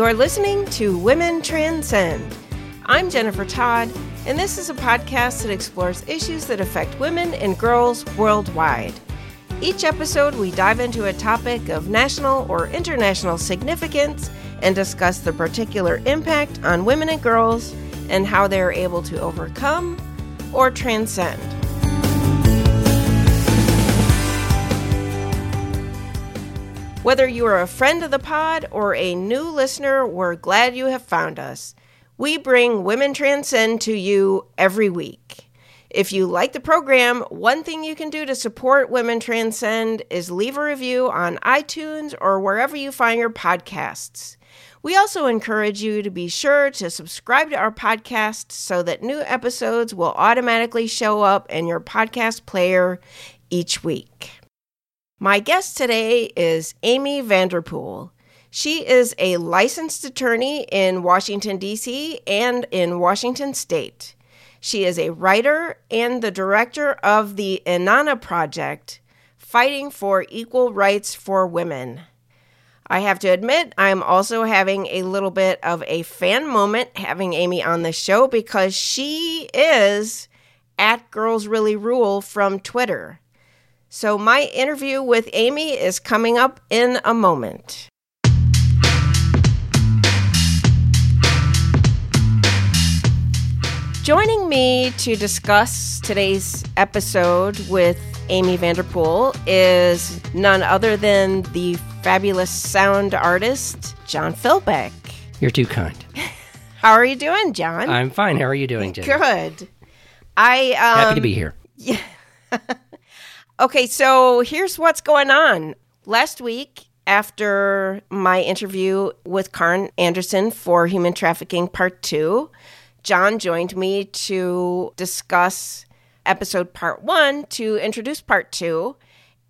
You're listening to Women Transcend. I'm Jennifer Todd, and this is a podcast that explores issues that affect women and girls worldwide. Each episode, we dive into a topic of national or international significance and discuss the particular impact on women and girls and how they are able to overcome or transcend. Whether you are a friend of the pod or a new listener, we're glad you have found us. We bring Women Transcend to you every week. If you like the program, one thing you can do to support Women Transcend is leave a review on iTunes or wherever you find your podcasts. We also encourage you to be sure to subscribe to our podcast so that new episodes will automatically show up in your podcast player each week. My guest today is Amy Vanderpool. She is a licensed attorney in Washington, D.C. and in Washington State. She is a writer and the director of the Inanna Project, fighting for equal rights for women. I have to admit, I'm also having a little bit of a fan moment having Amy on the show because she is at Girls Really Rule from Twitter. So, my interview with Amy is coming up in a moment. Joining me to discuss today's episode with Amy Vanderpool is none other than the fabulous sound artist, John Philbeck. You're too kind. How are you doing, John? I'm fine. How are you doing, Jen? Good. I um, Happy to be here. Yeah. Okay, so here's what's going on. Last week, after my interview with Karen Anderson for Human Trafficking Part 2, John joined me to discuss episode Part 1 to introduce Part 2.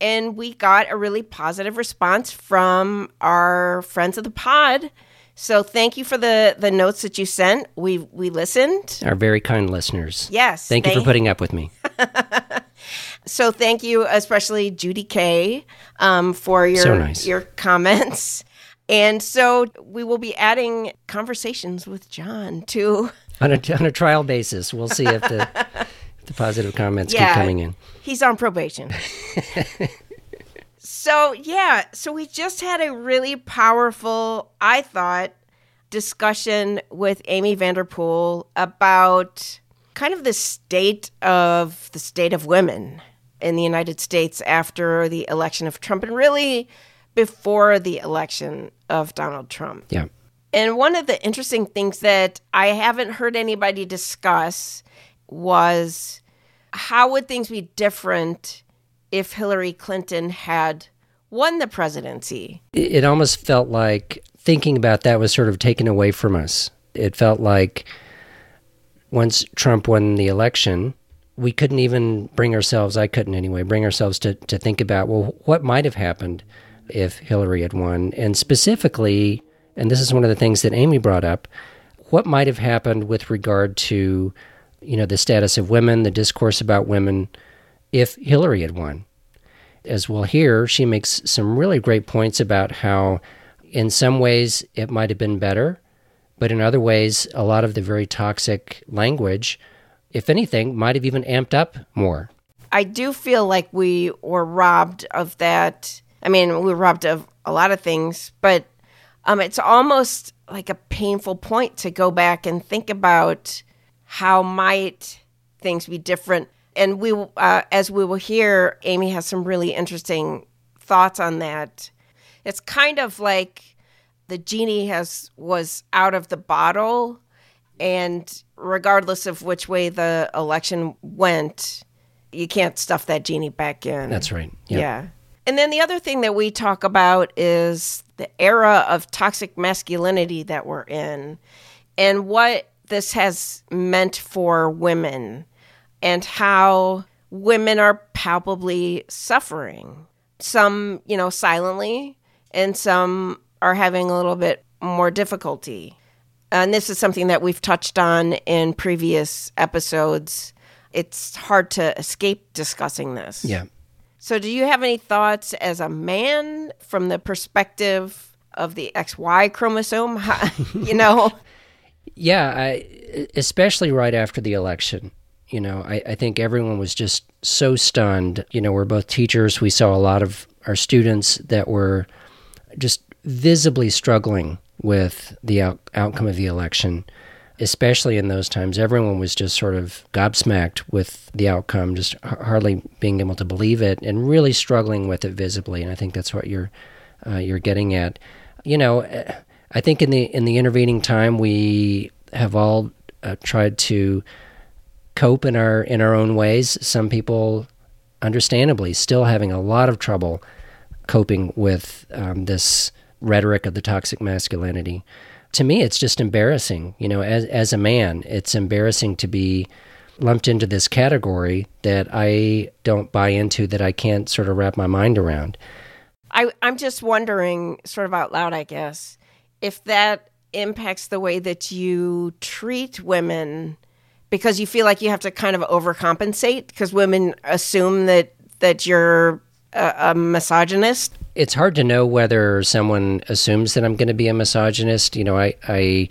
And we got a really positive response from our friends of the pod. So thank you for the, the notes that you sent. We we listened. Our very kind listeners. Yes. Thank you for putting up with me. So thank you, especially Judy K, um, for your So nice. your comments. And so we will be adding conversations with John too. on, a, on a trial basis, we'll see if the, if the positive comments keep coming in. He's on probation. so yeah, so we just had a really powerful, I thought, discussion with Amy Vanderpool about kind of the state of the state of women in the United States after the election of Trump and really before the election of Donald Trump. Yeah. And one of the interesting things that I haven't heard anybody discuss was how would things be different if Hillary Clinton had won the presidency? It, it almost felt like thinking about that was sort of taken away from us. It felt like once Trump won the election, we couldn't even bring ourselves, I couldn't anyway, bring ourselves to, to think about, well, what might have happened if Hillary had won? And specifically, and this is one of the things that Amy brought up, what might have happened with regard to, you know, the status of women, the discourse about women, if Hillary had won? As we'll hear, she makes some really great points about how, in some ways, it might have been better, but in other ways, a lot of the very toxic language, if anything, might have even amped up more. I do feel like we were robbed of that. I mean, we were robbed of a lot of things, but um, it's almost like a painful point to go back and think about how might things be different. And we, uh, as we will hear, Amy has some really interesting thoughts on that. It's kind of like the genie has was out of the bottle, and regardless of which way the election went, you can't stuff that genie back in. That's right. Yeah. Yeah. And then the other thing that we talk about is the era of toxic masculinity that we're in and what this has meant for women and how women are palpably suffering. Some, you know, silently, and some are having a little bit more difficulty. And this is something that we've touched on in previous episodes. It's hard to escape discussing this. Yeah. So, do you have any thoughts as a man from the perspective of the XY chromosome? you know? Yeah, I, especially right after the election. You know, I, I think everyone was just so stunned. You know, we're both teachers. We saw a lot of our students that were just visibly struggling with the out- outcome of the election, especially in those times. Everyone was just sort of gobsmacked with the outcome, just hardly being able to believe it, and really struggling with it visibly. And I think that's what you're uh, you're getting at. You know, I think in the in the intervening time, we have all uh, tried to cope in our in our own ways. Some people, understandably, still having a lot of trouble coping with um, this rhetoric of the toxic masculinity. To me, it's just embarrassing. You know, as as a man, it's embarrassing to be lumped into this category that I don't buy into, that I can't sort of wrap my mind around. I, I'm just wondering, sort of out loud, I guess, if that impacts the way that you treat women because you feel like you have to kind of overcompensate because women assume that that you're a, a misogynist it's hard to know whether someone assumes that I'm going to be a misogynist. You know, I, I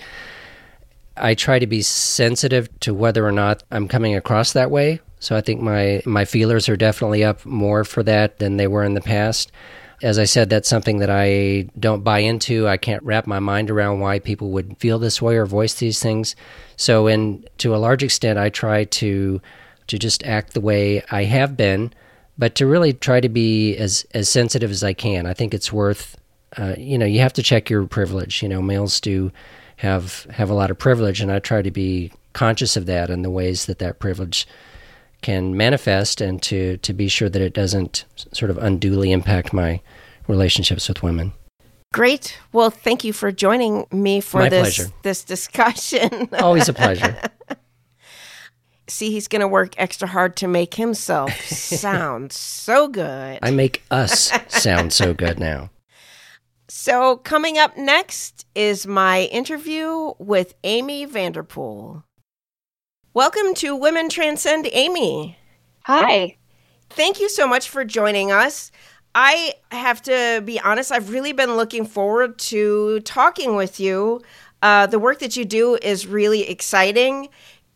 I try to be sensitive to whether or not I'm coming across that way. So I think my my feelers are definitely up more for that than they were in the past. As I said, that's something that I don't buy into. I can't wrap my mind around why people would feel this way or voice these things. So, in to a large extent, I try to to just act the way I have been but to really try to be as as sensitive as I can. I think it's worth. Uh, you know, you have to check your privilege. You know, males do have have a lot of privilege, and I try to be conscious of that and the ways that that privilege can manifest, and to to be sure that it doesn't sort of unduly impact my relationships with women. Great. Well, thank you for joining me for My this pleasure. this discussion. Always a pleasure. See, he's going to work extra hard to make himself sound so good. I make us sound so good now. So, coming up next is my interview with Amy Vanderpool. Welcome to Women Transcend, Amy. Hi. Thank you so much for joining us. I have to be honest, I've really been looking forward to talking with you. Uh, the work that you do is really exciting.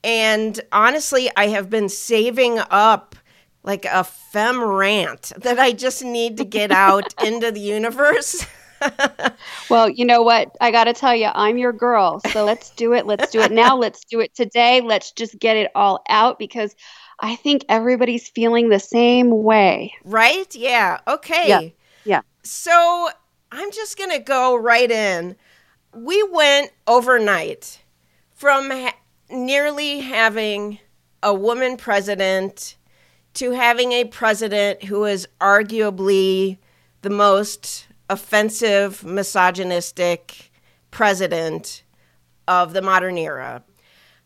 And honestly, I have been saving up like a fem rant that I just need to get out into the universe. well, you know what? I got to tell you, I'm your girl. So let's do it. Let's do it now. Let's do it today. Let's just get it all out because I think everybody's feeling the same way. Right? Yeah. Okay. Yeah. Yeah. So I'm just going to go right in. We went overnight from nearly having a woman president to having a president who is arguably the most offensive, misogynistic president of the modern era.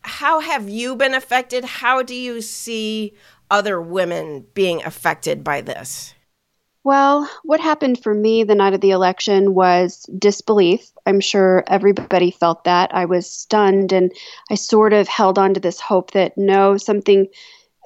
How have you been affected? How do you see other women being affected by this? Well, what happened for me the night of the election was disbelief. I'm sure everybody felt that. I was stunned and I sort of held on to this hope that no, something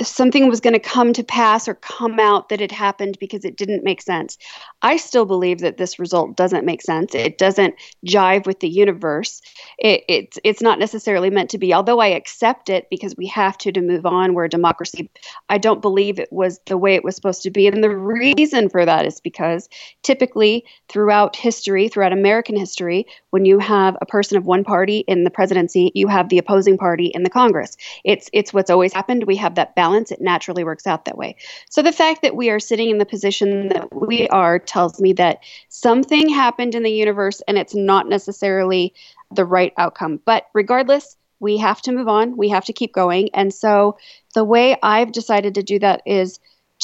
something was going to come to pass or come out that had happened because it didn't make sense. I still believe that this result doesn't make sense. It doesn't jive with the universe. It, it's it's not necessarily meant to be. Although I accept it because we have to to move on. We're a democracy. I don't believe it was the way it was supposed to be, and the reason for that is because typically throughout history, throughout American history, when you have a person of one party in the presidency, you have the opposing party in the Congress. It's it's what's always happened. We have that balance. It naturally works out that way. So the fact that we are sitting in the position that we are tells me that something happened in the universe and it's not necessarily the right outcome. But regardless, we have to move on. We have to keep going. And so the way I've decided to do that is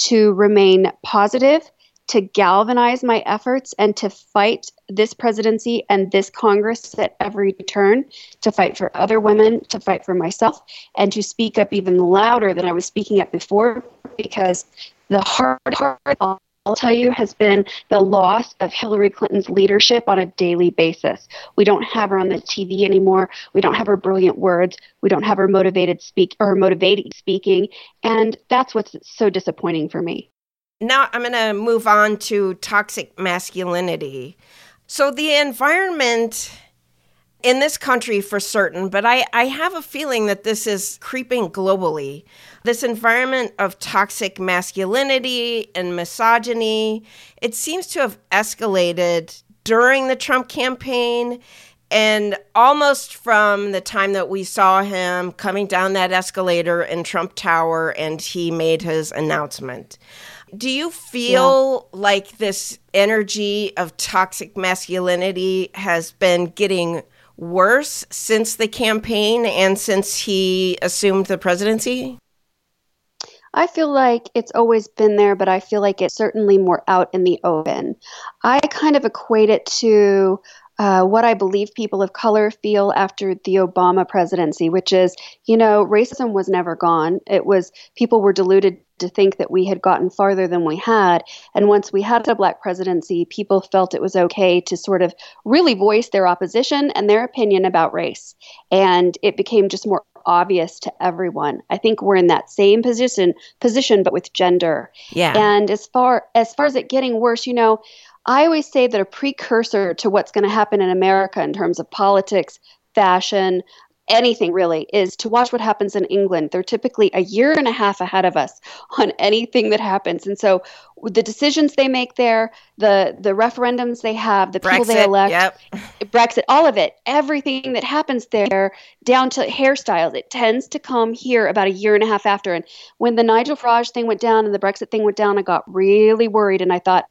to remain positive, to galvanize my efforts, and to fight this presidency and this Congress at every turn, to fight for other women, to fight for myself, and to speak up even louder than I was speaking up before because the hard part, I'll tell you, has been the loss of Hillary Clinton's leadership on a daily basis. We don't have her on the TV anymore. We don't have her brilliant words. We don't have her motivated speak or motivating speaking, and that's what's so disappointing for me. Now I'm going to move on to toxic masculinity. So the environment in this country for certain, but I, I have a feeling that this is creeping globally. This environment of toxic masculinity and misogyny, it seems to have escalated during the Trump campaign and almost from the time that we saw him coming down that escalator in Trump Tower and he made his announcement. Do you feel yeah. like this energy of toxic masculinity has been getting worse since the campaign and since he assumed the presidency? I feel like it's always been there, but I feel like it's certainly more out in the open. I kind of equate it to uh, what I believe people of color feel after the Obama presidency, which is, you know, racism was never gone. It was people were deluded to think that we had gotten farther than we had. And once we had a black presidency, people felt it was okay to sort of really voice their opposition and their opinion about race. And it became just more obvious to everyone. I think we're in that same position position but with gender. Yeah. And as far as far as it getting worse, you know, I always say that a precursor to what's going to happen in America in terms of politics, fashion, anything really is to watch what happens in England. They're typically a year and a half ahead of us on anything that happens. And so the decisions they make there, the the referendums they have, the Brexit, people they elect, yep. Brexit, all of it, everything that happens there, down to hairstyles, it tends to come here about a year and a half after. And when the Nigel Farage thing went down and the Brexit thing went down, I got really worried and I thought,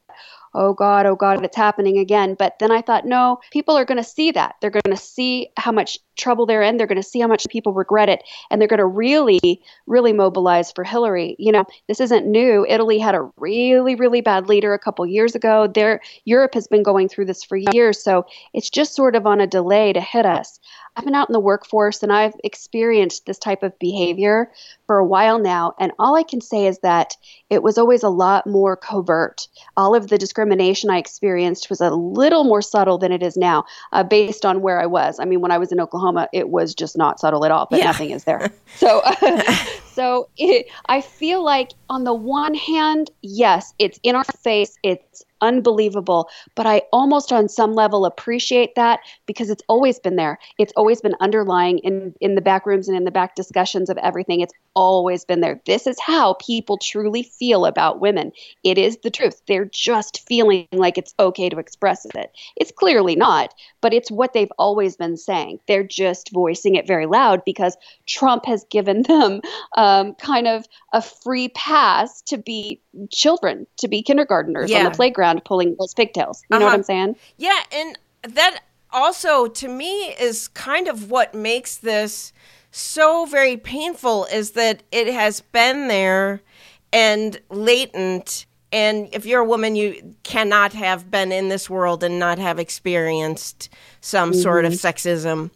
oh God, oh God, it's happening again. But then I thought, no, people are going to see that. They're going to see how much trouble they're in. They're going to see how much people regret it. And they're going to really, really mobilize for Hillary. You know, this isn't new. Italy had a really, really bad leader a couple years ago. There, Europe has been going through this for years. So it's just sort of on a delay to hit us. I've been out in the workforce and I've experienced this type of behavior for a while now. And all I can say is that it was always a lot more covert. All of the discrimination I experienced was a little more subtle than it is now, uh, based on where I was. I mean, when I was in Oklahoma, it was just not subtle at all, but yeah. nothing is there. So, uh, so it, I feel like on the one hand, yes, it's in our face, it's unbelievable. But I almost on some level appreciate that because it's always been there. It's always been underlying in, in the back rooms and in the back discussions of everything. It's always been there. This is how people truly feel about women. It is the truth. They're just feeling like it's okay to express it. It's clearly not, but it's what they've always been saying. They're just voicing it very loud because Trump has given them um, kind of a free pass to be children, to be kindergarteners yeah. on the playground pulling those pigtails. You uh-huh. know what uh-huh. I'm saying? Yeah, and that also to me is kind of what makes this so very painful is that it has been there and latent and if you're a woman you cannot have been in this world and not have experienced some mm-hmm. sort of sexism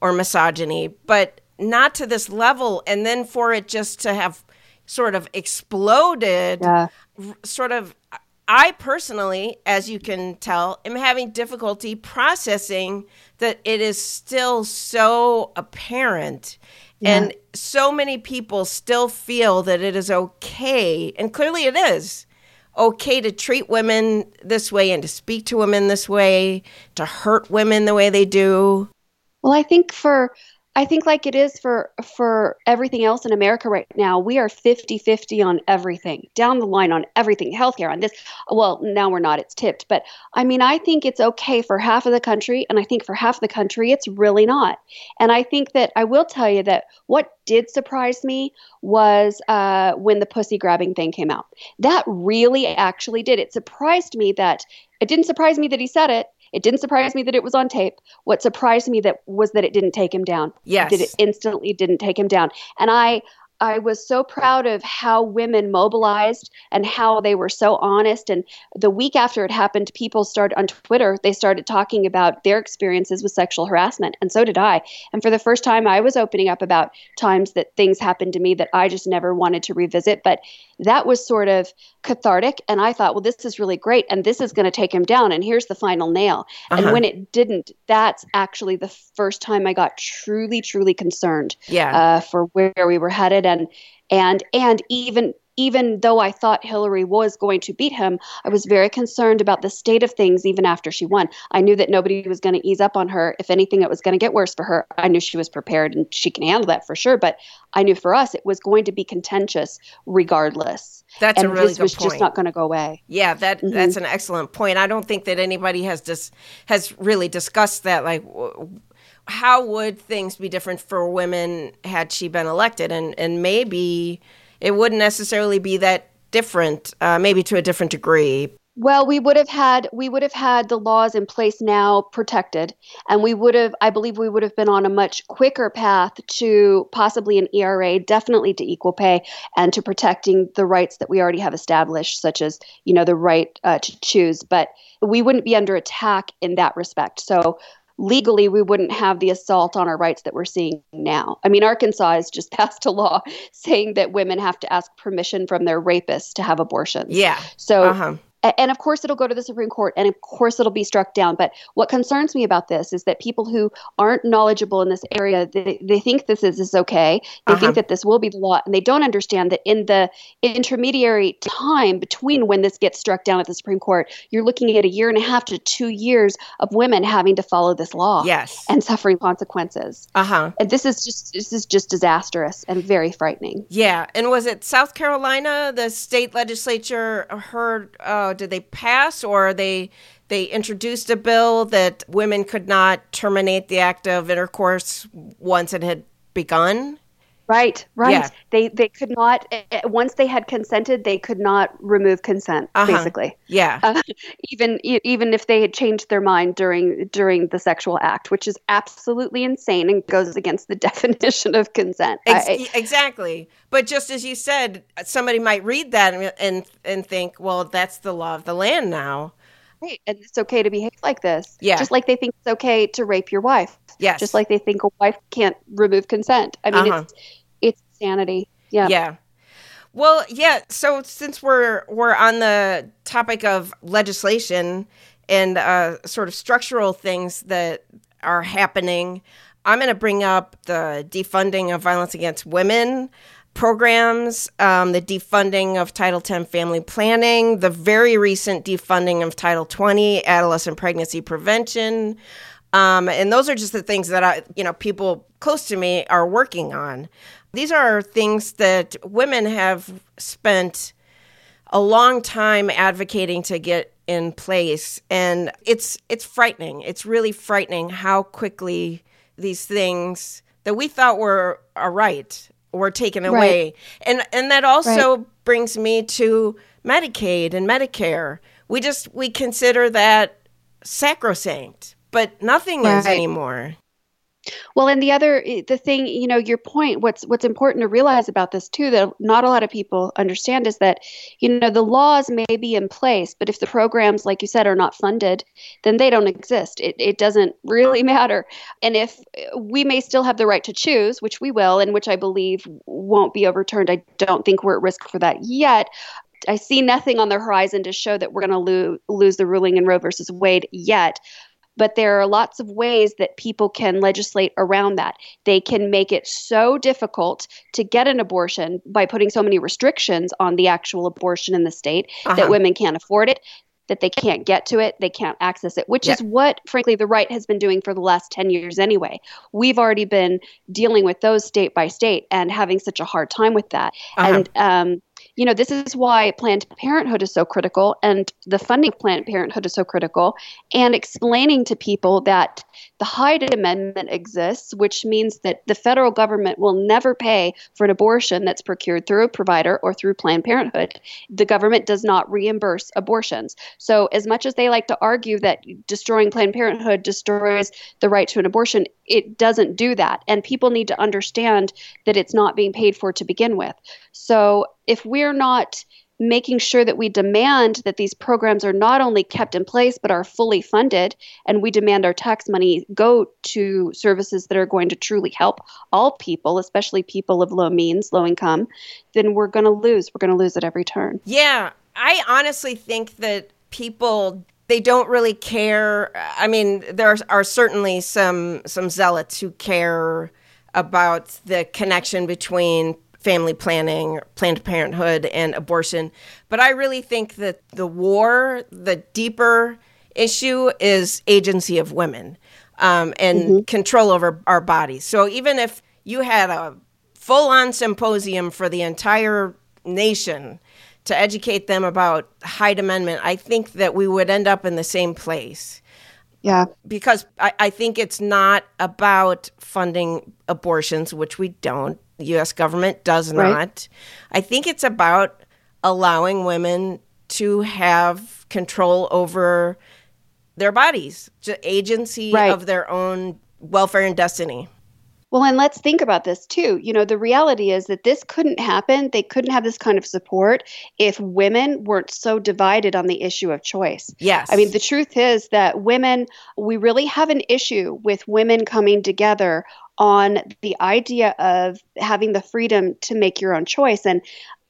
or misogyny but not to this level and then for it just to have sort of exploded yeah. sort of I personally, as you can tell, am having difficulty processing that it is still so apparent. Yeah. And so many people still feel that it is okay, and clearly it is okay to treat women this way and to speak to women this way, to hurt women the way they do. Well, I think for I think like it is for for everything else in America right now, we are 50-50 on everything. Down the line on everything, healthcare on this. Well, now we're not, it's tipped. But I mean, I think it's okay for half of the country and I think for half of the country it's really not. And I think that I will tell you that what did surprise me was uh, when the pussy grabbing thing came out. That really actually did. It surprised me that it didn't surprise me that he said it. It didn't surprise me that it was on tape. What surprised me that was that it didn't take him down. Yes. That it instantly didn't take him down. And I I was so proud of how women mobilized and how they were so honest. And the week after it happened, people started on Twitter, they started talking about their experiences with sexual harassment. And so did I. And for the first time, I was opening up about times that things happened to me that I just never wanted to revisit. But that was sort of cathartic. And I thought, well, this is really great. And this is going to take him down. And here's the final nail. Uh-huh. And when it didn't, that's actually the first time I got truly, truly concerned yeah. uh, for where we were headed. And and and even even though I thought Hillary was going to beat him, I was very concerned about the state of things even after she won. I knew that nobody was going to ease up on her. If anything, it was going to get worse for her. I knew she was prepared and she can handle that for sure. But I knew for us, it was going to be contentious regardless. That's and a really this good was point. just not going to go away. Yeah, that Mm-hmm. that's an excellent point. I don't think that anybody has just has really discussed that. Like, how would things be different for women had she been elected? And and maybe it wouldn't necessarily be that different. Uh, maybe to a different degree. Well, we would have had we would have had the laws in place now protected, and we would have I believe we would have been on a much quicker path to possibly an ERA, definitely to equal pay, and to protecting the rights that we already have established, such as you know the right uh, to choose. But we wouldn't be under attack in that respect. So legally we wouldn't have the assault on our rights that we're seeing now. I mean, Arkansas has just passed a law saying that women have to ask permission from their rapists to have abortions. Yeah. So Uh-huh. And of course it'll go to the Supreme Court and of course it'll be struck down. But what concerns me about this is that people who aren't knowledgeable in this area, they, they think this is, is okay. They Uh-huh. think that this will be the law and they don't understand that in the intermediary time between when this gets struck down at the Supreme Court, you're looking at a year and a half to two years of women having to follow this law Yes. and suffering consequences. Uh huh. And this is just this is just disastrous and very frightening. Yeah, and was it South Carolina? The state legislature heard? Uh, did they pass or they they introduced a bill that women could not terminate the act of intercourse once it had begun? Right, right. Yeah. They they could not eh, eh, once they had consented, they could not remove consent. Uh-huh. Basically, Yeah, uh, even even if they had changed their mind during during the sexual act, which is absolutely insane and goes against the definition of consent. Ex- I- exactly. But just as you said, somebody might read that and, and and think, well, that's the law of the land now. right, and it's okay to behave like this. Yeah. just like they think it's okay to rape your wife. Yes. just like they think a wife can't remove consent. I mean, Uh-huh. it's Yeah. Yeah. Well, yeah. So since we're we're on the topic of legislation and uh, sort of structural things that are happening, I'm going to bring up the defunding of violence against women programs, um, the defunding of Title X family planning, the very recent defunding of Title 20 adolescent pregnancy prevention. Um, and those are just the things that I, you know, people close to me are working on. These are things that women have spent a long time advocating to get in place, and it's it's frightening. It's really frightening how quickly these things that we thought were a right were taken away, and and that also brings me to Medicaid and Medicare. We just we consider that sacrosanct, but nothing is anymore. Well, and the other eh, the thing, you know, your point, what's what's important to realize about this too that not a lot of people understand is that, you know, the laws may be in place, but if the programs like you said are not funded, then they don't exist. It it doesn't really matter. And if eh, we may still have the right to choose, which we will and which I believe won't be overturned. I don't think we're at risk for that yet. I see nothing on the horizon to show that we're going to lo- lose the ruling in Roe versus Wade yet but there are lots of ways that people can legislate around that. They can make it so difficult to get an abortion by putting so many restrictions on the actual abortion in the state Uh-huh. that women can't afford it, that they can't get to it, they can't access it, which Yeah. is what, frankly, the right has been doing for the last 10 years anyway. We've already been dealing with those state by state and having such a hard time with that. Uh-huh. And, um, you know, this is why Planned Parenthood is so critical and the funding of Planned Parenthood is so critical and explaining to people that the Hyde Amendment exists, which means that the federal government will never pay for an abortion that's procured through a provider or through Planned Parenthood. The government does not reimburse abortions. So, as much as they like to argue that destroying Planned Parenthood destroys the right to an abortion, it doesn't do that. And people need to understand that it's not being paid for to begin with. So, if we're not making sure that we demand that these programs are not only kept in place but are fully funded and we demand our tax money go to services that are going to truly help all people especially people of low means low income then we're going to lose. We're going to lose at every turn. Yeah, I honestly think that people they don't really care. I mean, there are certainly some some zealots who care about the connection between family planning, Planned Parenthood, and abortion. But I really think that the war, the deeper issue is agency of women um, and mm-hmm. control over our bodies. So even if you had a full on symposium for the entire nation to educate them about Hyde Amendment, I think that we would end up in the same place. Yeah. Because I, I think it's not about funding abortions, which we don't. The U.S. government does not. Right. I think it's about allowing women to have control over their bodies, agency right. of their own welfare and destiny. Well, and let's think about this too. You know, the reality is that this couldn't happen. They couldn't have this kind of support if women weren't so divided on the issue of choice. Yes. I mean, the truth is that women, we really have an issue with women coming together on the idea of having the freedom to make your own choice. And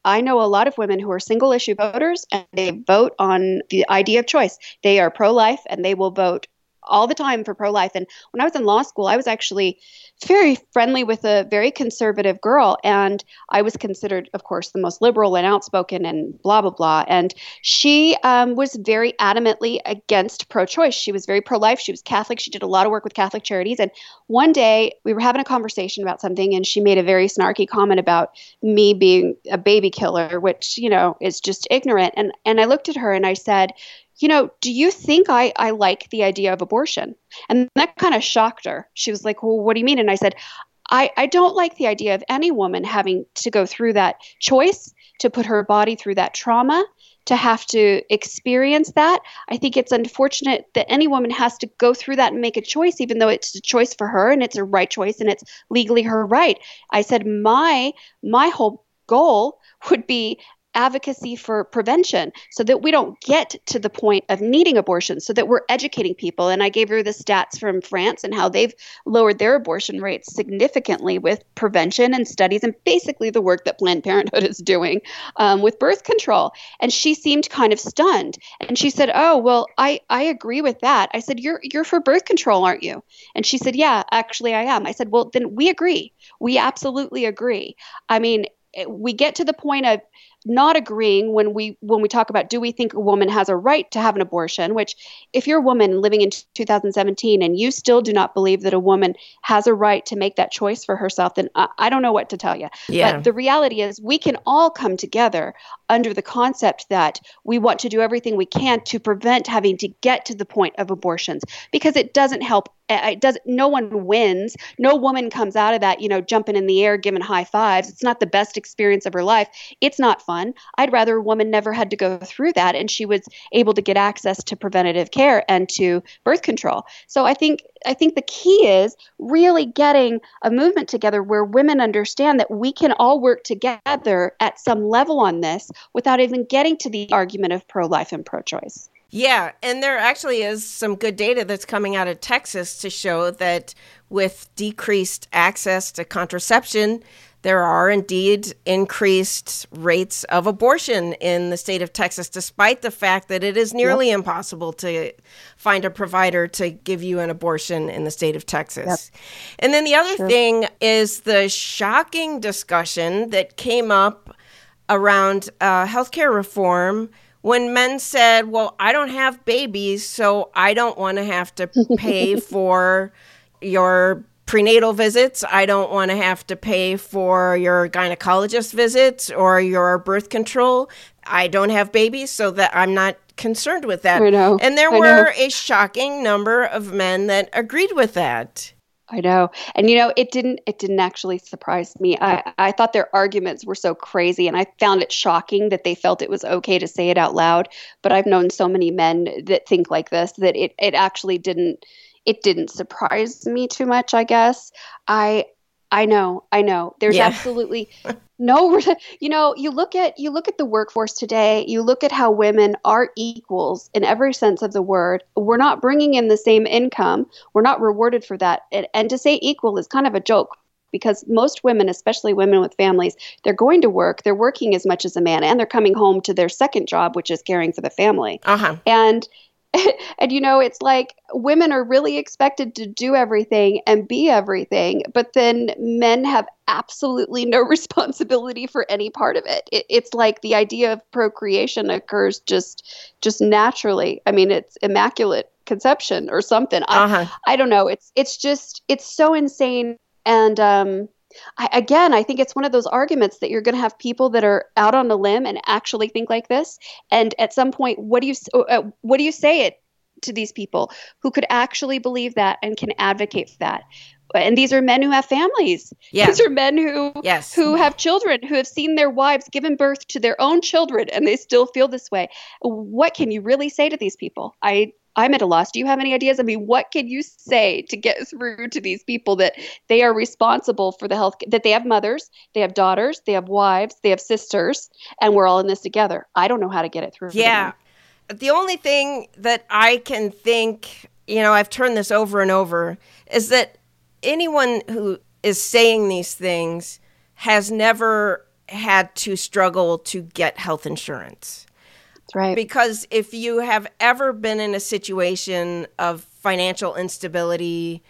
I know a lot of women who are single issue voters and they vote on the idea of choice. They are pro life and they will vote all the time for pro life. And when I was in law school, I was actually very friendly with a very conservative girl. And I was considered, of course, the most liberal and outspoken and blah, blah, blah. And she um, was very adamantly against pro choice. She was very pro life. She was Catholic. She did a lot of work with Catholic charities. And one day we were having a conversation about something, and she made a very snarky comment about me being a baby killer, which, you know, is just ignorant. And, and I looked at her and I said, you know, do you think I, I like the idea of abortion? And that kind of shocked her. She was like, well, what do you mean? And I said, I, I don't like the idea of any woman having to go through that choice, to put her body through that trauma, to have to experience that. I think it's unfortunate that any woman has to go through that and make a choice, even though it's a choice for her and it's a right choice and it's legally her right. I said, my my whole goal would be advocacy for prevention so that we don't get to the point of needing abortion so that we're educating people. And i gave her the stats from france and how they've lowered their abortion rates significantly with prevention and studies and basically the work that planned parenthood is doing um, with birth control. And she seemed kind of stunned. And she said oh well i i agree with that. I said you're you're for birth control aren't you? And she said yeah actually i am. I said well then we agree. We absolutely agree. I mean we get to the point of not agreeing when we when we talk about do we think a woman has a right to have an abortion which if you're a woman living in 2017 and you still do not believe that a woman has a right to make that choice for herself then i, I don't know what to tell you yeah. but the reality is we can all come together under the concept that we want to do everything we can to prevent having to get to the point of abortions because it doesn't help it does no one wins no woman comes out of that you know jumping in the air giving high fives it's not the best experience of her life it's not fun. I'd rather a woman never had to go through that and she was able to get access to preventative care and to birth control. So I think I think the key is really getting a movement together where women understand that we can all work together at some level on this without even getting to the argument of pro life and pro choice. Yeah, and there actually is some good data that's coming out of Texas to show that with decreased access to contraception, there are indeed increased rates of abortion in the state of Texas, despite the fact that it is nearly yep. impossible to find a provider to give you an abortion in the state of Texas. Yep. And then the other sure. thing is the shocking discussion that came up around uh, healthcare reform when men said, Well, I don't have babies, so I don't want to have to pay for your prenatal visits. I don't want to have to pay for your gynecologist visits or your birth control. I don't have babies, so that I'm not concerned with that. And there I were know. a shocking number of men that agreed with that. I know. And you know, it didn't it didn't actually surprise me. I, I thought their arguments were so crazy and I found it shocking that they felt it was okay to say it out loud. But I've known so many men that think like this that it, it actually didn't it didn't surprise me too much, I guess. I I know, I know. There's yeah. absolutely no you know, you look at you look at the workforce today, you look at how women are equals in every sense of the word. We're not bringing in the same income. We're not rewarded for that. And, and to say equal is kind of a joke because most women, especially women with families, they're going to work, they're working as much as a man, and they're coming home to their second job, which is caring for the family. Uh-huh. And and you know, it's like women are really expected to do everything and be everything, but then men have absolutely no responsibility for any part of it. it. It's like the idea of procreation occurs just just naturally. I mean, it's immaculate conception or something. Uh-huh. I, I don't know. It's it's just it's so insane and um I, again, I think it's one of those arguments that you're going to have people that are out on a limb and actually think like this. And at some point, what do you uh, what do you say it to these people who could actually believe that and can advocate for that? And these are men who have families. Yeah. These are men who yes. who have children who have seen their wives given birth to their own children and they still feel this way. What can you really say to these people? I I'm at a loss. Do you have any ideas? I mean, what can you say to get through to these people that they are responsible for the health, that they have mothers, they have daughters, they have wives, they have sisters, and we're all in this together? I don't know how to get it through. Yeah. The only thing that I can think, you know, I've turned this over and over, is that anyone who is saying these things has never had to struggle to get health insurance right. Because if you have ever been in a situation of financial instability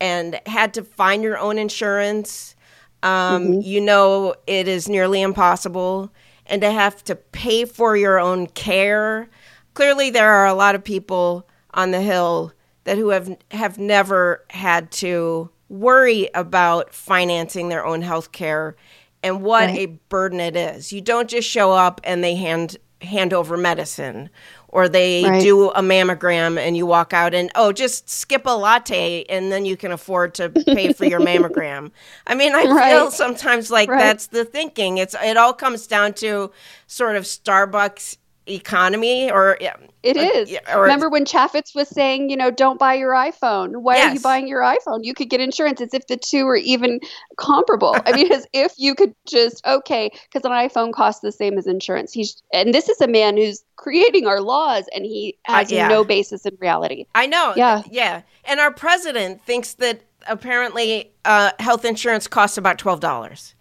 and had to find your own insurance, um, mm-hmm. you know it is nearly impossible. And to have to pay for your own care. Clearly, there are a lot of people on the Hill that who have have never had to worry about financing their own health care and what right. a burden it is. You don't just show up and they hand hand over medicine or they right. do a mammogram and you walk out and oh just skip a latte and then you can afford to pay for your mammogram i mean i right. feel sometimes like right. that's the thinking it's it all comes down to sort of starbucks economy or it is. Or, Remember when Chaffetz was saying, you know, don't buy your iPhone. Why yes. are you buying your iPhone? You could get insurance as if the two were even comparable. I mean, as if you could just okay, because an iPhone costs the same as insurance. He's and this is a man who's creating our laws, and he uh, has uh, yeah. no basis in reality. I know. Yeah, yeah. And our president thinks that apparently uh, health insurance costs about twelve dollars.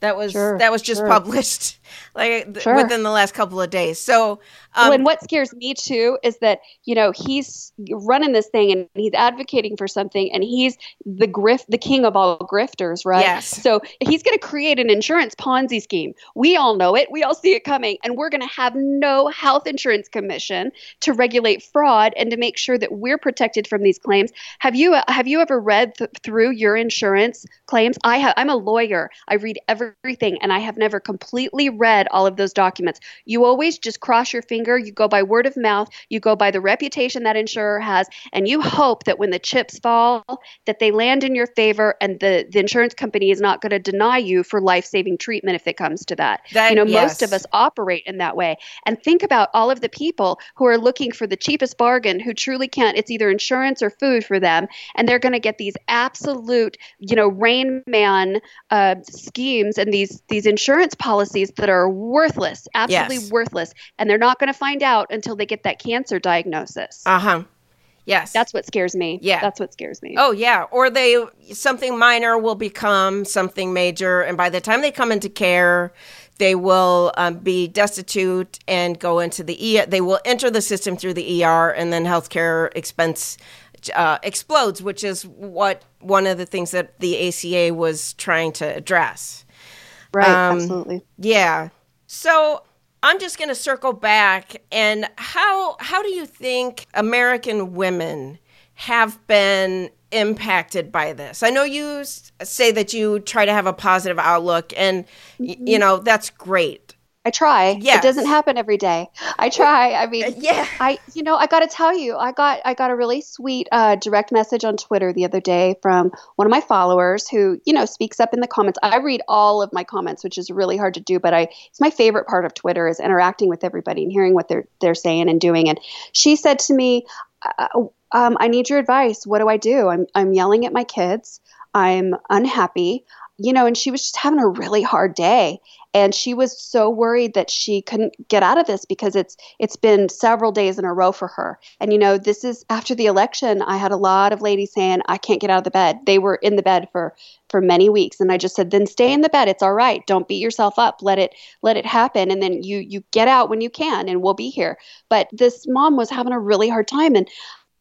That was sure, that was just sure. published like sure. within the last couple of days. So, um, and what scares me too is that you know he's running this thing and he's advocating for something, and he's the grift, the king of all grifters, right? Yes. So he's going to create an insurance Ponzi scheme. We all know it. We all see it coming, and we're going to have no health insurance commission to regulate fraud and to make sure that we're protected from these claims. Have you have you ever read th- through your insurance claims? I have. I'm a lawyer. I read everything, and I have never completely read all of those documents. You always just cross your finger, you go by word of mouth, you go by the reputation that insurer has, and you hope that when the chips fall, that they land in your favor and the, the insurance company is not going to deny you for life-saving treatment if it comes to that. that you know, yes. most of us operate in that way. And think about all of the people who are looking for the cheapest bargain who truly can't it's either insurance or food for them and they're going to get these absolute, you know, rain man uh, schemes and these these insurance policies that are worthless, absolutely yes. worthless. And they're not going to find out until they get that cancer diagnosis. Uh huh. Yes. That's what scares me. Yeah. That's what scares me. Oh, yeah. Or they, something minor will become something major. And by the time they come into care, they will um, be destitute and go into the ER. They will enter the system through the ER, and then healthcare expense uh, explodes, which is what one of the things that the ACA was trying to address. Right, um, absolutely. Yeah. So I'm just going to circle back and how how do you think American women have been impacted by this? I know you say that you try to have a positive outlook and mm-hmm. you know that's great. I try. Yes. It doesn't happen every day. I try. I mean, yeah. I, you know, I got to tell you, I got, I got a really sweet uh, direct message on Twitter the other day from one of my followers who, you know, speaks up in the comments. I read all of my comments, which is really hard to do, but I, it's my favorite part of Twitter is interacting with everybody and hearing what they're, they're saying and doing. And she said to me, uh, um, I need your advice. What do I do? I'm, I'm yelling at my kids. I'm unhappy. You know, and she was just having a really hard day. And she was so worried that she couldn't get out of this because it's it's been several days in a row for her. And you know this is after the election i had a lot of ladies saying i can't get out of the bed. They were in the bed for for many weeks. And i just said then stay in the bed. It's all right. Don't beat yourself up. Let it let it happen. And then you you get out when you can and we'll be here. But this mom was having a really hard time. And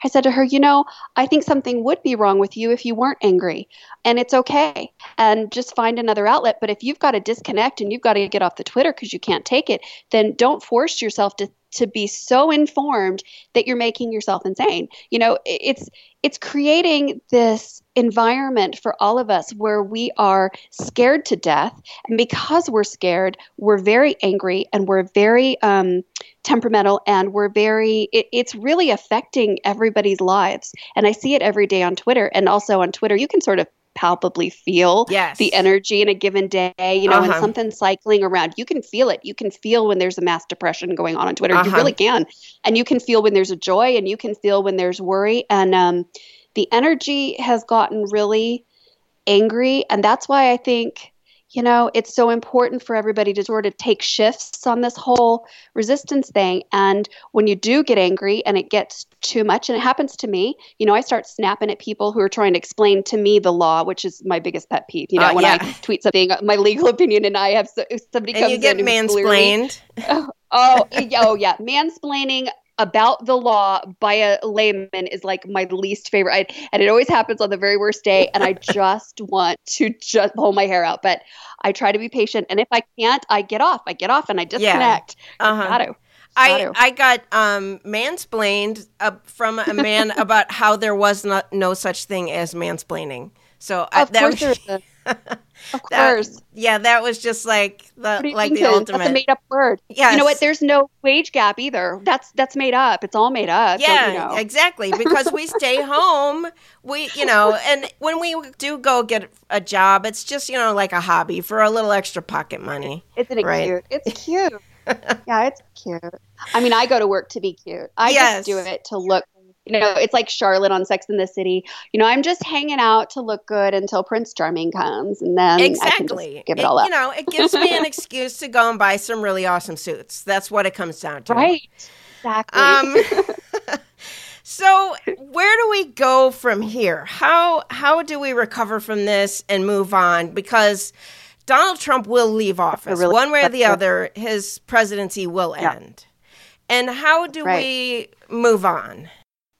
I said to her, You know, I think something would be wrong with you if you weren't angry, and it's okay. And just find another outlet. But if you've got to disconnect and you've got to get off the Twitter because you can't take it, then don't force yourself to to be so informed that you're making yourself insane. You know, it's it's creating this environment for all of us where we are scared to death, and because we're scared, we're very angry and we're very um, temperamental and we're very. It, it's really affecting everybody's lives, and I see it every day on Twitter, and also on Twitter, you can sort of palpably feel yes. the energy in a given day. You know, uh-huh. when something's cycling around, you can feel it. You can feel when there's a mass depression going on on Twitter. Uh-huh. You really can. And you can feel when there's a joy and you can feel when there's worry. And um, the energy has gotten really angry. And that's why I think you know, it's so important for everybody to sort of take shifts on this whole resistance thing. And when you do get angry and it gets too much, and it happens to me, you know, I start snapping at people who are trying to explain to me the law, which is my biggest pet peeve. You know, uh, when yeah. I tweet something, my legal opinion, and I have somebody and comes you get in mansplained. oh, oh, oh, yeah, mansplaining about the law by a layman is like my least favorite. I, and it always happens on the very worst day. And I just want to just pull my hair out. But I try to be patient. And if I can't, I get off. I get off and I disconnect. Yeah. Uh-huh. Got to. I, I got um, mansplained uh, from a man about how there was not, no such thing as mansplaining. So of I, that course was, there is. Of course. That, yeah, that was just like the like the ultimate. That's a made up word. Yeah. You know what? There's no wage gap either. That's that's made up. It's all made up. Yeah, you know? exactly. Because we stay home. We you know, and when we do go get a job, it's just you know like a hobby for a little extra pocket money. Isn't it right? cute? It's cute. yeah, it's cute. I mean, I go to work to be cute. I yes. just do it to look you know, it's like Charlotte on Sex in the City. You know, I'm just hanging out to look good until Prince Charming comes, and then exactly give it, it all up. You know, it gives me an excuse to go and buy some really awesome suits. That's what it comes down to, right? Exactly. Um, so, where do we go from here? How how do we recover from this and move on? Because Donald Trump will leave office really one way or the other. His presidency will yeah. end. And how do right. we move on?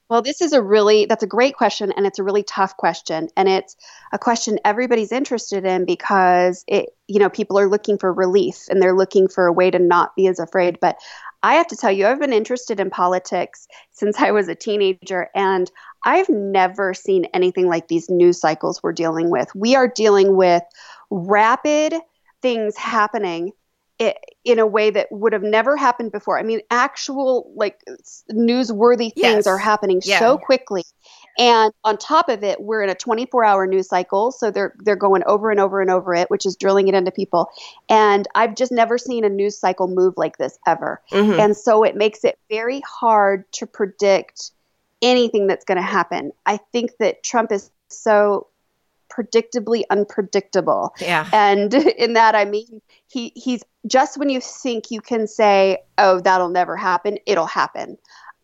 Well, this is a really, that's a great question, and it's a really tough question. And it's a question everybody's interested in because it, you know, people are looking for relief and they're looking for a way to not be as afraid. But I have to tell you, I've been interested in politics since I was a teenager, and I've never seen anything like these news cycles we're dealing with. We are dealing with rapid things happening it, in a way that would have never happened before. I mean, actual like newsworthy things yes. are happening yeah. so quickly. And on top of it, we're in a 24-hour news cycle, so they're they're going over and over and over it, which is drilling it into people. And I've just never seen a news cycle move like this ever. Mm-hmm. And so it makes it very hard to predict anything that's going to happen. I think that Trump is so predictably unpredictable. Yeah. And in that I mean he he's just when you think you can say, "Oh, that'll never happen," it'll happen.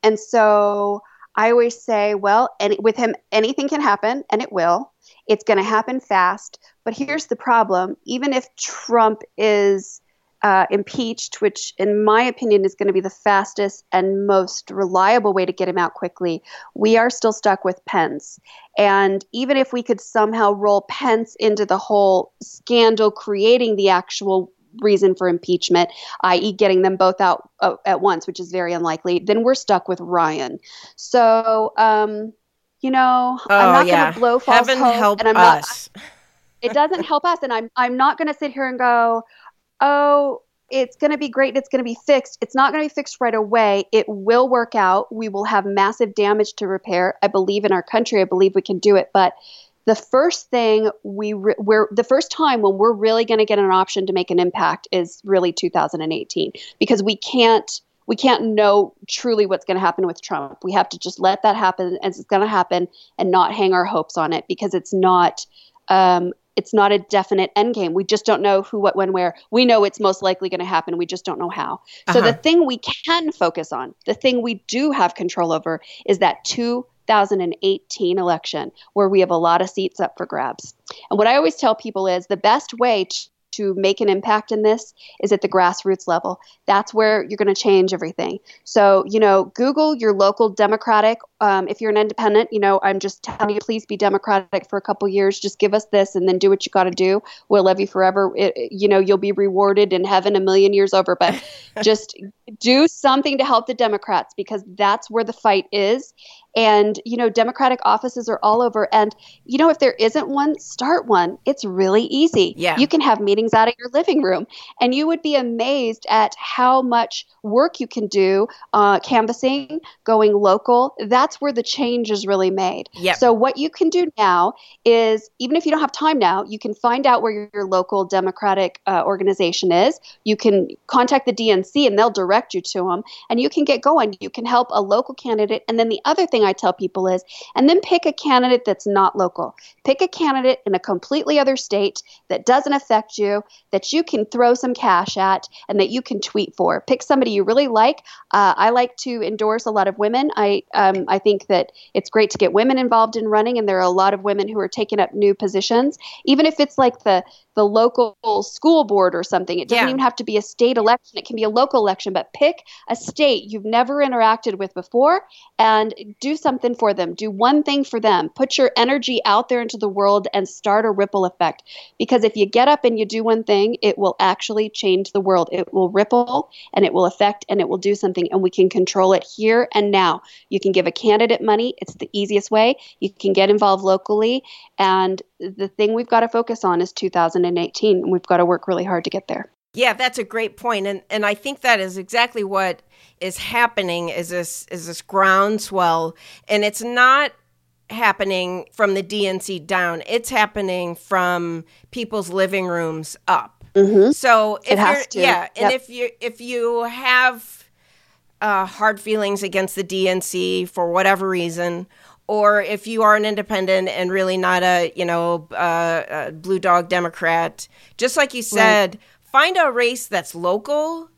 And so I always say, well, any, with him anything can happen and it will. It's going to happen fast, but here's the problem, even if Trump is uh, impeached, which in my opinion is going to be the fastest and most reliable way to get him out quickly, we are still stuck with Pence. And even if we could somehow roll Pence into the whole scandal creating the actual reason for impeachment, i.e., getting them both out uh, at once, which is very unlikely, then we're stuck with Ryan. So, um, you know, oh, I'm not yeah. going to blow false Heaven hope, help and I'm us. not. It doesn't help us, and I'm I'm not going to sit here and go, oh, it's going to be great it's going to be fixed. It's not going to be fixed right away. It will work out. We will have massive damage to repair. I believe in our country. I believe we can do it. But the first thing we re- we're the first time when we're really going to get an option to make an impact is really 2018 because we can't we can't know truly what's going to happen with Trump. We have to just let that happen as it's going to happen and not hang our hopes on it because it's not um, it's not a definite end game. We just don't know who, what, when, where. We know it's most likely going to happen. We just don't know how. So Uh-huh. the thing we can focus on, the thing we do have control over, is that 2018 election where we have a lot of seats up for grabs. And what I always tell people is the best way to to make an impact in this is at the grassroots level. That's where you're going to change everything. So, you know, Google your local Democratic. Um, if you're an independent, you know, I'm just telling you, please be Democratic for a couple years. Just give us this and then do what you got to do. We'll love you forever. It, you know, you'll be rewarded in heaven a million years over. But just do something to help the Democrats because that's where the fight is. And, you know, Democratic offices are all over. And, you know, if there isn't one, start one. It's really easy. Yeah. You can have meetings out of your living room. And you would be amazed at how much work you can do uh, canvassing, going local. That's where the change is really made. Yep. So, what you can do now is, even if you don't have time now, you can find out where your, your local Democratic uh, organization is. You can contact the DNC and they'll direct you to them, and you can get going. You can help a local candidate. And then the other thing I tell people is, and then pick a candidate that's not local. Pick a candidate in a completely other state that doesn't affect you, that you can throw some cash at, and that you can tweet for. Pick somebody you really like. Uh, I like to endorse a lot of women. I um, I think that it's great to get women involved in running, and there are a lot of women who are taking up new positions, even if it's like the the local school board or something. It doesn't Yeah. even have to be a state election. It can be a local election, but pick a state you've never interacted with before and do something for them. Do one thing for them. Put your energy out there into the world and start a ripple effect. Because if you get up and you do one thing, it will actually change the world. It will ripple and it will affect and it will do something, and we can control it here and now. You can give a candidate money, it's the easiest way. You can get involved locally. And the thing we've got to focus on is 2018, and we've got to work really hard to get there. Yeah, that's a great point, and and I think that is exactly what is happening. Is this is this groundswell, and it's not happening from the DNC down. It's happening from people's living rooms up. Mm-hmm. So if It has to. yeah, and if you if you have uh, hard feelings against the DNC for whatever reason, or if you are an independent and really not a you know uh, a blue dog Democrat, just like you said, find a race that's local,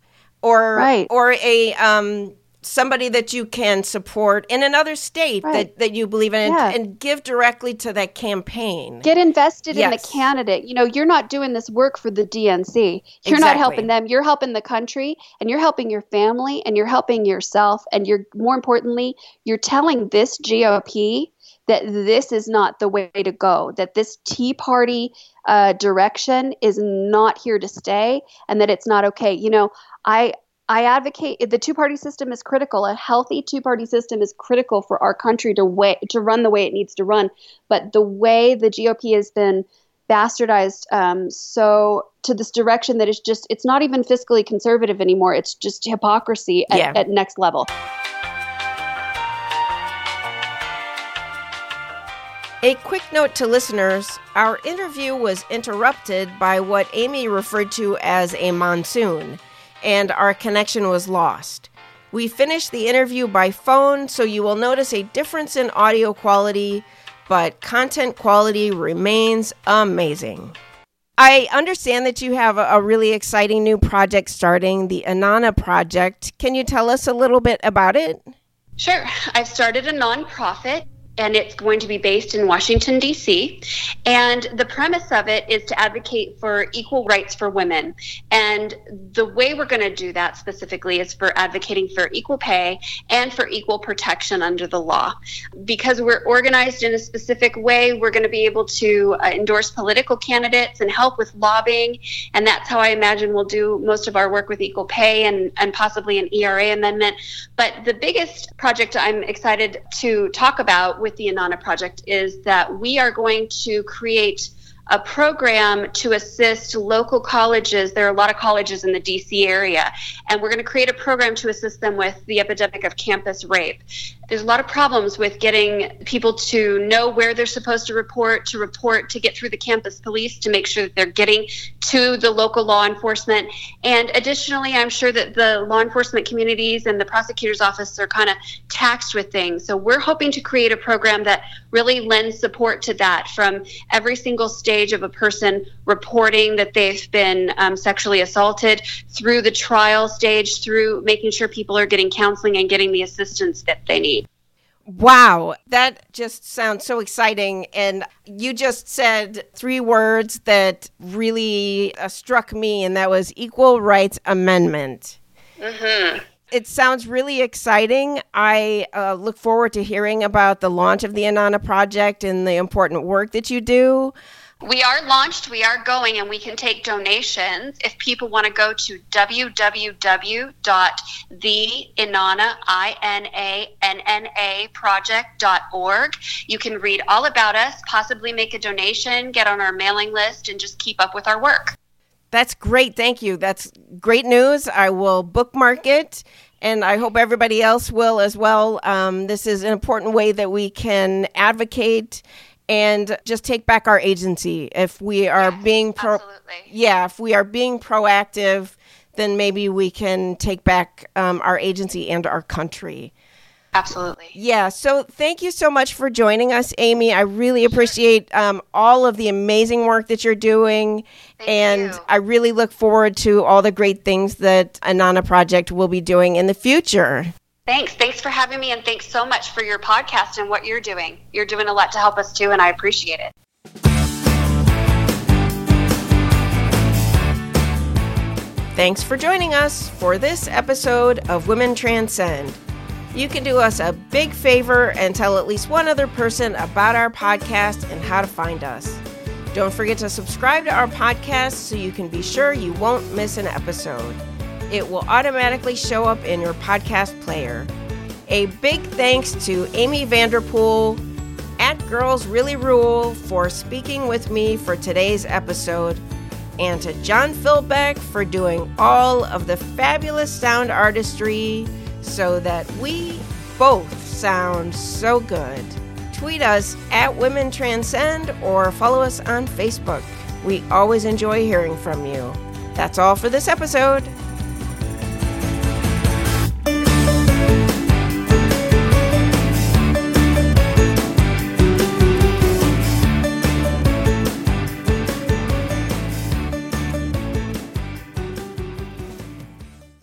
or Right. or a um, somebody that you can support in another state Right. that, that you believe in, Yeah. and, and give directly to that campaign. Get invested in Yes. the candidate. You know, you're not doing this work for the DNC. You're not helping them. You're helping the country and you're helping your family and you're helping yourself. And you're, more importantly, you're telling this GOP that this is not the way to go, that this Tea Party uh, direction is not here to stay and that it's not okay. You know, I, I advocate the two party system is critical. A healthy two party system is critical for our country to way, to run the way it needs to run. But the way the GOP has been bastardized um, so to this direction that it's just it's not even fiscally conservative anymore. It's just hypocrisy at, Yeah. at next level. A quick note to listeners our interview was interrupted by what Amy referred to as a monsoon, and our connection was lost. We finished the interview by phone, so you will notice a difference in audio quality, but content quality remains amazing. I understand that you have a really exciting new project starting, the Inanna Project. Can you tell us a little bit about it? Sure. I've started a nonprofit and it's going to be based in Washington, D.C. And the premise of it is to advocate for equal rights for women. And the way we're going to do that specifically is for advocating for equal pay and for equal protection under the law. Because we're organized in a specific way, we're going to be able to uh, endorse political candidates and help with lobbying. And that's how I imagine we'll do most of our work with equal pay and, and possibly an ERA amendment. But the biggest project I'm excited to talk about with the Inanna project is that we are going to create a program to assist local colleges. There are a lot of colleges in the DC area, and we're going to create a program to assist them with the epidemic of campus rape. There's a lot of problems with getting people to know where they're supposed to report, to report, to get through the campus police, to make sure that they're getting to the local law enforcement. And additionally, I'm sure that the law enforcement communities and the prosecutor's office are kind of taxed with things. So we're hoping to create a program that really lends support to that from every single state stage of a person reporting that they've been um, sexually assaulted, through the trial stage, through making sure people are getting counseling and getting the assistance that they need. Wow, that just sounds so exciting. And you just said three words that really uh, struck me, and that was Equal Rights Amendment. Mm-hmm. It sounds really exciting. I uh, look forward to hearing about the launch of the Inanna Project and the important work that you do. We are launched, we are going, and we can take donations. If people want to go to www.theinanna, you can read all about us, possibly make a donation, get on our mailing list, and just keep up with our work. That's great. Thank you. That's great news. I will bookmark it and I hope everybody else will as well. Um, this is an important way that we can advocate and just take back our agency. If we are yes, being pro, absolutely. yeah, if we are being proactive, then maybe we can take back um, our agency and our country. Absolutely. Yeah. So thank you so much for joining us, Amy. I really appreciate um, all of the amazing work that you're doing. Thank and you. I really look forward to all the great things that Inanna Project will be doing in the future. Thanks. Thanks for having me, and thanks so much for your podcast and what you're doing. You're doing a lot to help us too, and I appreciate it. Thanks for joining us for this episode of Women Transcend. You can do us a big favor and tell at least one other person about our podcast and how to find us. Don't forget to subscribe to our podcast so you can be sure you won't miss an episode it will automatically show up in your podcast player. A big thanks to Amy Vanderpool at Girls Really Rule for speaking with me for today's episode, and to John Philbeck for doing all of the fabulous sound artistry so that we both sound so good. Tweet us at Women Transcend or follow us on Facebook. We always enjoy hearing from you. That's all for this episode.